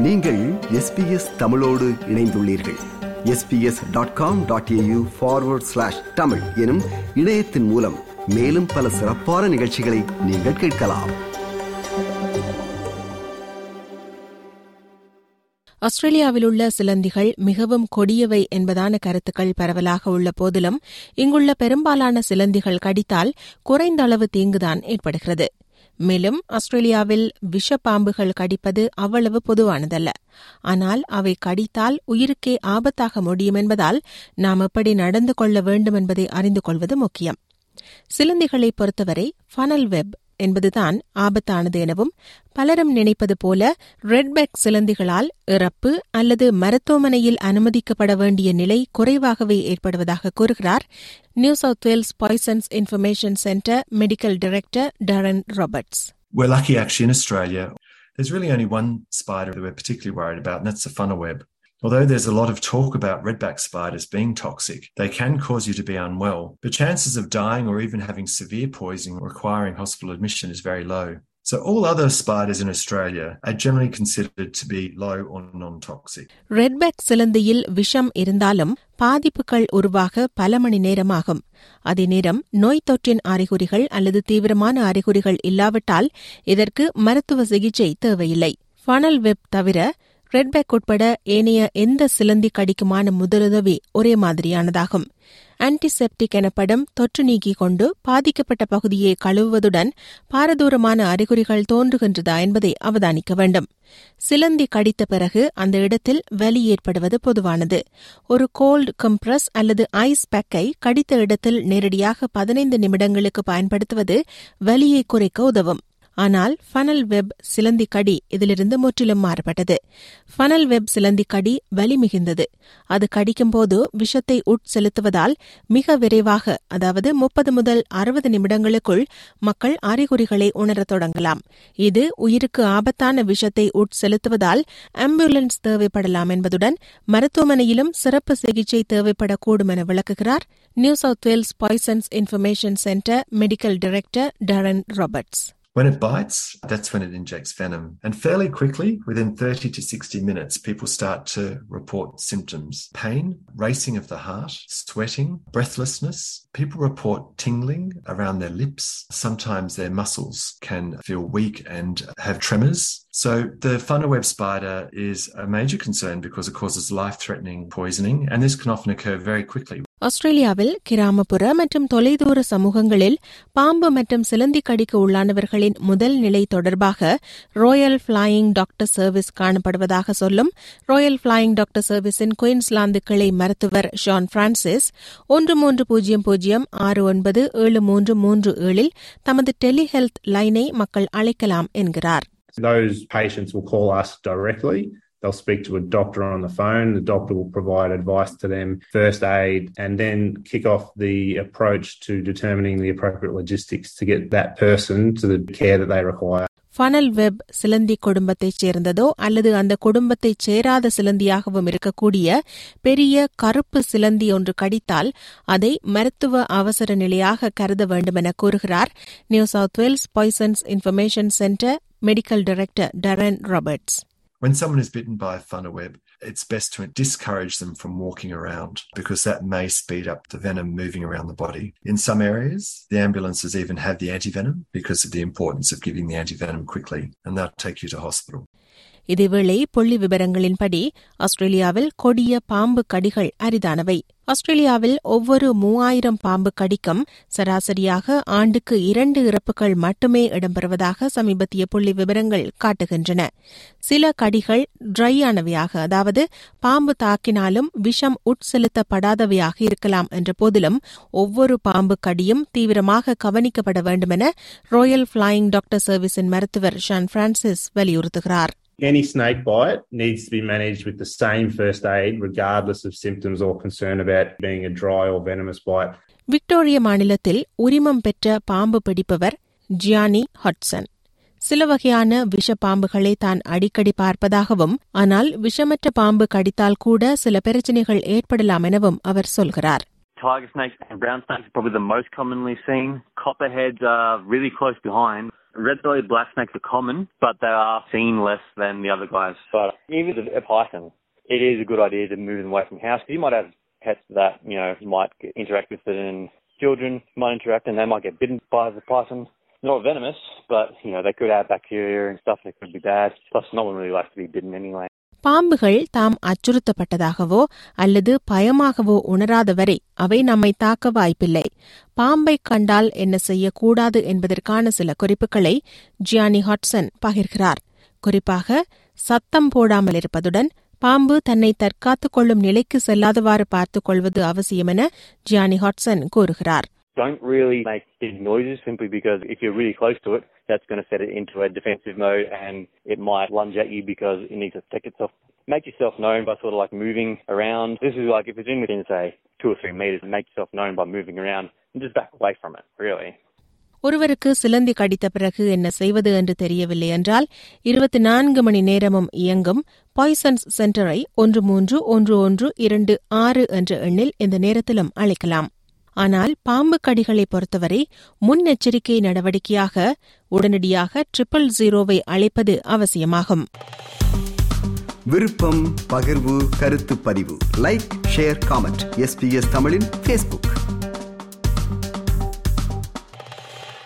நீங்கள் எஸ்பிஎஸ் தமிழோடு இணைந்துள்ளீர்கள். SBS dot com dot AU forward slash Tamil எனும் இணையத்தின் மூலம் மேலும் பல சிறப்பான நிகழ்ச்சிகளை நீங்கள் கேட்கலாம். ஆஸ்திரேலியாவில் உள்ள சிலந்திகள் மிகவும் கொடியவை என்பதான கருத்துக்கள் பரவலாக உள்ள போதிலும் இங்குள்ள பெரும்பாலான சிலந்திகள் கடித்தால் குறைந்த அளவு தீங்குதான் ஏற்படுகிறது. மேலும் ஆஸ்திரேலியாவில் விஷப்பாம்புகள் கடிப்பது அவ்வளவு பொதுவானதல்ல. ஆனால் அவை கடித்தால் உயிருக்கே ஆபத்தாக முடியும் என்பதால் நாம் எப்படி நடந்து கொள்ள வேண்டும் என்பதை அறிந்து கொள்வது முக்கியம். சிலந்திகளை பொறுத்தவரை ஃபனல் வெப் என்பதுதான் ஆபத்தானது எனவும் பலரும் நினைப்பது போல ரெட்பேக் சிலந்திகளால் இறப்பு அல்லது மருத்துவமனையில் அனுமதிக்கப்பட வேண்டிய நிலை குறைவாகவே ஏற்படுவதாக கூறுகிறார் New South Wales Poisons Information Centre Medical Director Darren Roberts We're lucky actually in Australia. There's really only one spider that we're particularly worried about, and that's the funnel web. Although there's a lot of talk about redback spiders being toxic, they can cause you to be unwell. The chances of dying or even having severe poisoning requiring hospital admission is very low. So all other spiders in Australia are generally considered to be low or non-toxic. ரெட்பேக் சிலந்தியில் விஷம் இருந்தாலும் பாதிப்புகள் உருவாக பல மணி நேரமாகும் அதே நேரம் நோய் தொற்றின் அறிகுறிகள் அல்லது தீவிரமான அறிகுறிகள் இல்லாவிட்டால் இதற்கு மருத்துவ சிகிச்சை தேவையில்லை ஃபனல் வெப் தவிர ரெட்பேக் உட்பட ஏனைய எந்த சிலந்தி கடிக்குமான முதலுதவி ஒரே மாதிரியானதாகும். ஆன்டிசெப்டிக் எனப்படும் தொற்று நீக்கி கொண்டு பாதிக்கப்பட்ட பகுதியை கழுவுவதுடன் பாரதூரமான அறிகுறிகள் தோன்றுகின்றதா என்பதை அவதானிக்க வேண்டும். சிலந்தி கடித்த பிறகு அந்த இடத்தில் வலி ஏற்படுவது பொதுவானது. ஒரு கோல்டு கம்ப்ரஸ் அல்லது ஐஸ் பேக்கை கடித்த இடத்தில் நேரடியாக பதினைந்து நிமிடங்களுக்கு பயன்படுத்துவது வலியை குறைக்க உதவும். ஆனால் ஃபனல் வெப் சிலந்தி கடி இதிலிருந்து முற்றிலும் மாறுபட்டது. ஃபனல் வெப் சிலந்தி கடி வலி மிகுந்தது. அது கடிக்கும்போது விஷத்தை உட்செலுத்துவதால் மிக விரைவாக அதாவது முப்பது முதல் அறுபது நிமிடங்களுக்குள் மக்கள் அறிகுறிகளை உணரத் தொடங்கலாம். இது உயிருக்கு ஆபத்தான விஷத்தை உட்செலுத்துவதால் ஆம்புலன்ஸ் தேவைப்படலாம் என்பதுடன் மருத்துவமனையிலும் சிறப்பு சிகிச்சை தேவைப்படக்கூடும் என விளக்குகிறார் New South Wales Poisons Information Centre Medical Director Darren Roberts. When it bites, that's when it injects venom. And fairly quickly, within 30 to 60 minutes, people start to report symptoms pain, racing of the heart, sweating, breathlessness. People report tingling around their lips. Sometimes their muscles can feel weak and have tremors. So, the funnel web spider is a major concern because it causes life threatening poisoning, and this can often occur very quickly. ஆஸ்திரேலியாவில் கிராமப்புற மற்றும் தொலைதூர சமூகங்களில் பாம்பு மற்றும் சிலந்தி கடிக்கு உள்ளானவர்களின் முதல் நிலை தொடர்பாக ராயல் ஃபிளையிங் டாக்டர் சர்வீஸ் காணப்படுவதாக சொல்லும் ராயல் ஃபிளையிங் டாக்டர் சர்வீஸின் குயின்ஸ்லாந்து கிளை மருத்துவர் ஷான் பிரான்சிஸ் ஒன்று மூன்று பூஜ்ஜியம் பூஜ்ஜியம் ஆறு ஒன்பது ஏழு மூன்று மூன்று ஏழில் தமது டெலிஹெல்த் லைனை மக்கள் அழைக்கலாம் என்கிறார் Those patients will call us directly. They'll speak to a doctor on the phone. The doctor will provide advice to them, first aid, and then kick off the approach to determining the appropriate logistics to get that person to the care that they require. Funnel web சிலந்தி குடும்பத்தைச் சேர்ந்ததோ அல்லது அந்த குடும்பத்தைச் சேராத சிலந்தியாகவும் இருக்கக்கூடிய பெரிய கருப்பு சிலந்தி ஒன்று கடித்தால் அதை மருத்துவ அவசர நிலையாக கருத வேண்டும் என கூறுகிறார் New South Wales poisons information centre Medical Director Darren Roberts. When someone is bitten by a funnel web, it's best to discourage them from walking around because that may speed up the venom moving around the body. In some areas, the ambulances even have the antivenom because of the importance of giving the antivenom quickly, and they'll take you to hospital. இதேவேளை புள்ளி விவரங்களின்படி ஆஸ்திரேலியாவில் கொடிய பாம்பு கடிகள் அரிதானவை. ஆஸ்திரேலியாவில் ஒவ்வொரு மூவாயிரம் பாம்பு கடிக்கும் சராசரியாக ஆண்டுக்கு இரண்டு இறப்புகள் மட்டுமே இடம்பெறுவதாக சமீபத்திய புள்ளி விவரங்கள் காட்டுகின்றன. சில கடிகள் ட்ரையானவையாக அதாவது பாம்பு தாக்கினாலும் விஷம் உட்செலுத்தப்படாதவையாக இருக்கலாம் என்ற போதிலும் ஒவ்வொரு பாம்பு கடியும் தீவிரமாக கவனிக்கப்பட வேண்டுமென ராயல் ஃபிளையிங் டாக்டர் சர்வீஸின் மருத்துவர் ஷான் பிரான்சிஸ் வலியுறுத்துகிறார். Any snake bite needs to be managed with the same first aid, regardless of symptoms or concern about being a dry or venomous bite. Victoria மாநிலத்தில் உரிமம் பெற்ற பாம்பு பிடிப்பவர் ஜியானி ஹட்சன் சில வகையான விஷ பாம்புகளை தான் அடிக்கடி பார்ப்பதாகவும் ஆனால் விஷமற்ற பாம்பு கடித்தால் கூட சில பிரச்சனைகள் ஏற்படலாம் எனவும் அவர் சொல்கிறார் Tiger snakes and brown snakes are probably the most commonly seen. Copperheads are really close behind. Red-bellied black snakes are common, but they are seen less than the other guys. But even a, python, it is a good idea to move them away from house. You might have pets that, you know, might interact with it and children might interact and they might get bitten by the python. Not venomous, but, you know, they could have bacteria and stuff that could be bad. Plus, no one really likes to be bitten anyway. பாம்புகள் தாம் அச்சுறுத்தப்பட்டதாகவோ அல்லது பயமாகவோ உணராத வரை அவை நம்மை தாக்க வாய்ப்பில்லை. பாம்பை கண்டால் என்ன செய்யக்கூடாது என்பதற்கான சில குறிப்புகளை ஜியானி ஹாட்சன் பகிர்கிறார். குறிப்பாக சத்தம் போடாமல் இருப்பதுடன் பாம்பு தன்னை தற்காத்துக் கொள்ளும் நிலைக்கு செல்லாதவாறு பார்த்துக் கொள்வது அவசியம் என ஜியானி ஹாட்சன் கூறுகிறார். Don't really make big noises simply because if you're really close to it, that's going to set it into a defensive mode and it might lunge at you because it needs to protect itself. Make yourself known by sort of like moving around. This is like if it's in within, say, two or three meters, make yourself known by moving around and just back away from it, really. ஒருவருக்கு சிலந்தி கடித்த பிறகு என்ன செய்வது என்று தெரியவில்லை என்றால் இருபத்தி நான்கு மணி நேரமும் இயங்கும் பாய்சன்ஸ் சென்டரை ஒன்று மூன்று ஒன்று ஒன்று இரண்டு ஆறு என்ற எண்ணில் இந்த நேரத்திலும் அழைக்கலாம் ஆனால் பாம்பு கடிகளை பொறுத்தவரை முன்னெச்சரிக்கை நடவடிக்கையாக உடனடியாக ட்ரிபிள் ஜீரோவை அழைப்பது அவசியமாகும். விருப்பம் பகிர்வு கருத்து பதிவு. லைக் ஷேர் காமெண்ட் எஸ்பிஎஸ் தமிழின் ஃபேஸ்புக்